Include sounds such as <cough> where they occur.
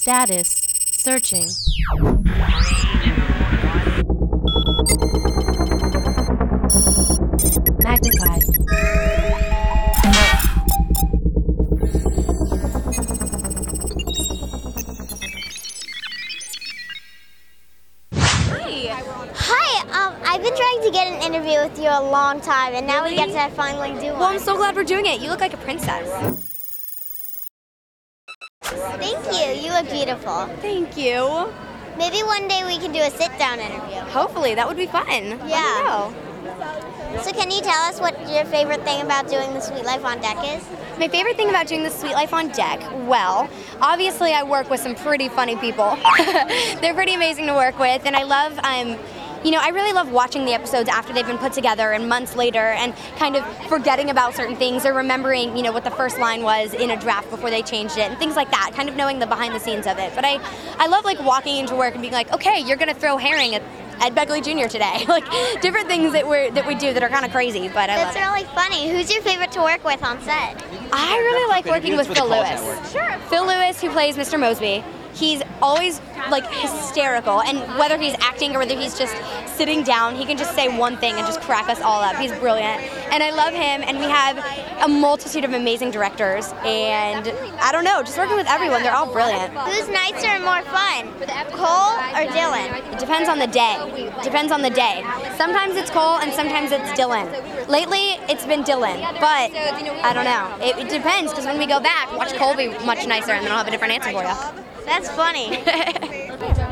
Status searching. Magnify. Hi, um, I've been trying to get an interview with you a long time, and now we get to finally do it. Well, I'm so glad we're doing it. You look like a princess. Thank you. You look beautiful. Thank you. Maybe one day we can do a sit-down interview. Hopefully, that would be fun. Yeah. know. So, can you tell us what your favorite thing about doing the Sweet Life on Deck is? My favorite thing about doing the Sweet Life on Deck, well, obviously I work with some pretty funny people. <laughs> They're pretty amazing to work with, and I love, um, you know, I really love watching the episodes after they've been put together and months later, and kind of forgetting about certain things or remembering, you know, what the first line was in a draft before they changed it, and things like that. Kind of knowing the behind the scenes of it. But I, I love like walking into work and being like, okay, you're gonna throw herring at. Ed Begley Jr. today, <laughs> like different things that we that we do that are kind of crazy, but I That's love it. really funny. Who's your favorite to work with on set? I really like working with Phill Lewis. calls Sure. Phill Lewis, who plays Mr. Moseby, he's always like hysterical, and whether he's acting or whether he's just sitting down, he can just say one thing and just crack us all up. He's brilliant, and I love him. And we have a multitude of amazing directors, and I don't know, just working with everyone, they're all brilliant. Whose nights are more fun, Cole or Dylan? It depends on the day. Depends on the day. Sometimes it's Cole and sometimes it's Dylan. Lately, it's been Dylan, but I don't know. It, it depends because when we go back, watch Cole be much nicer, and then I'll have a different answer for you. That's funny. <laughs> <laughs>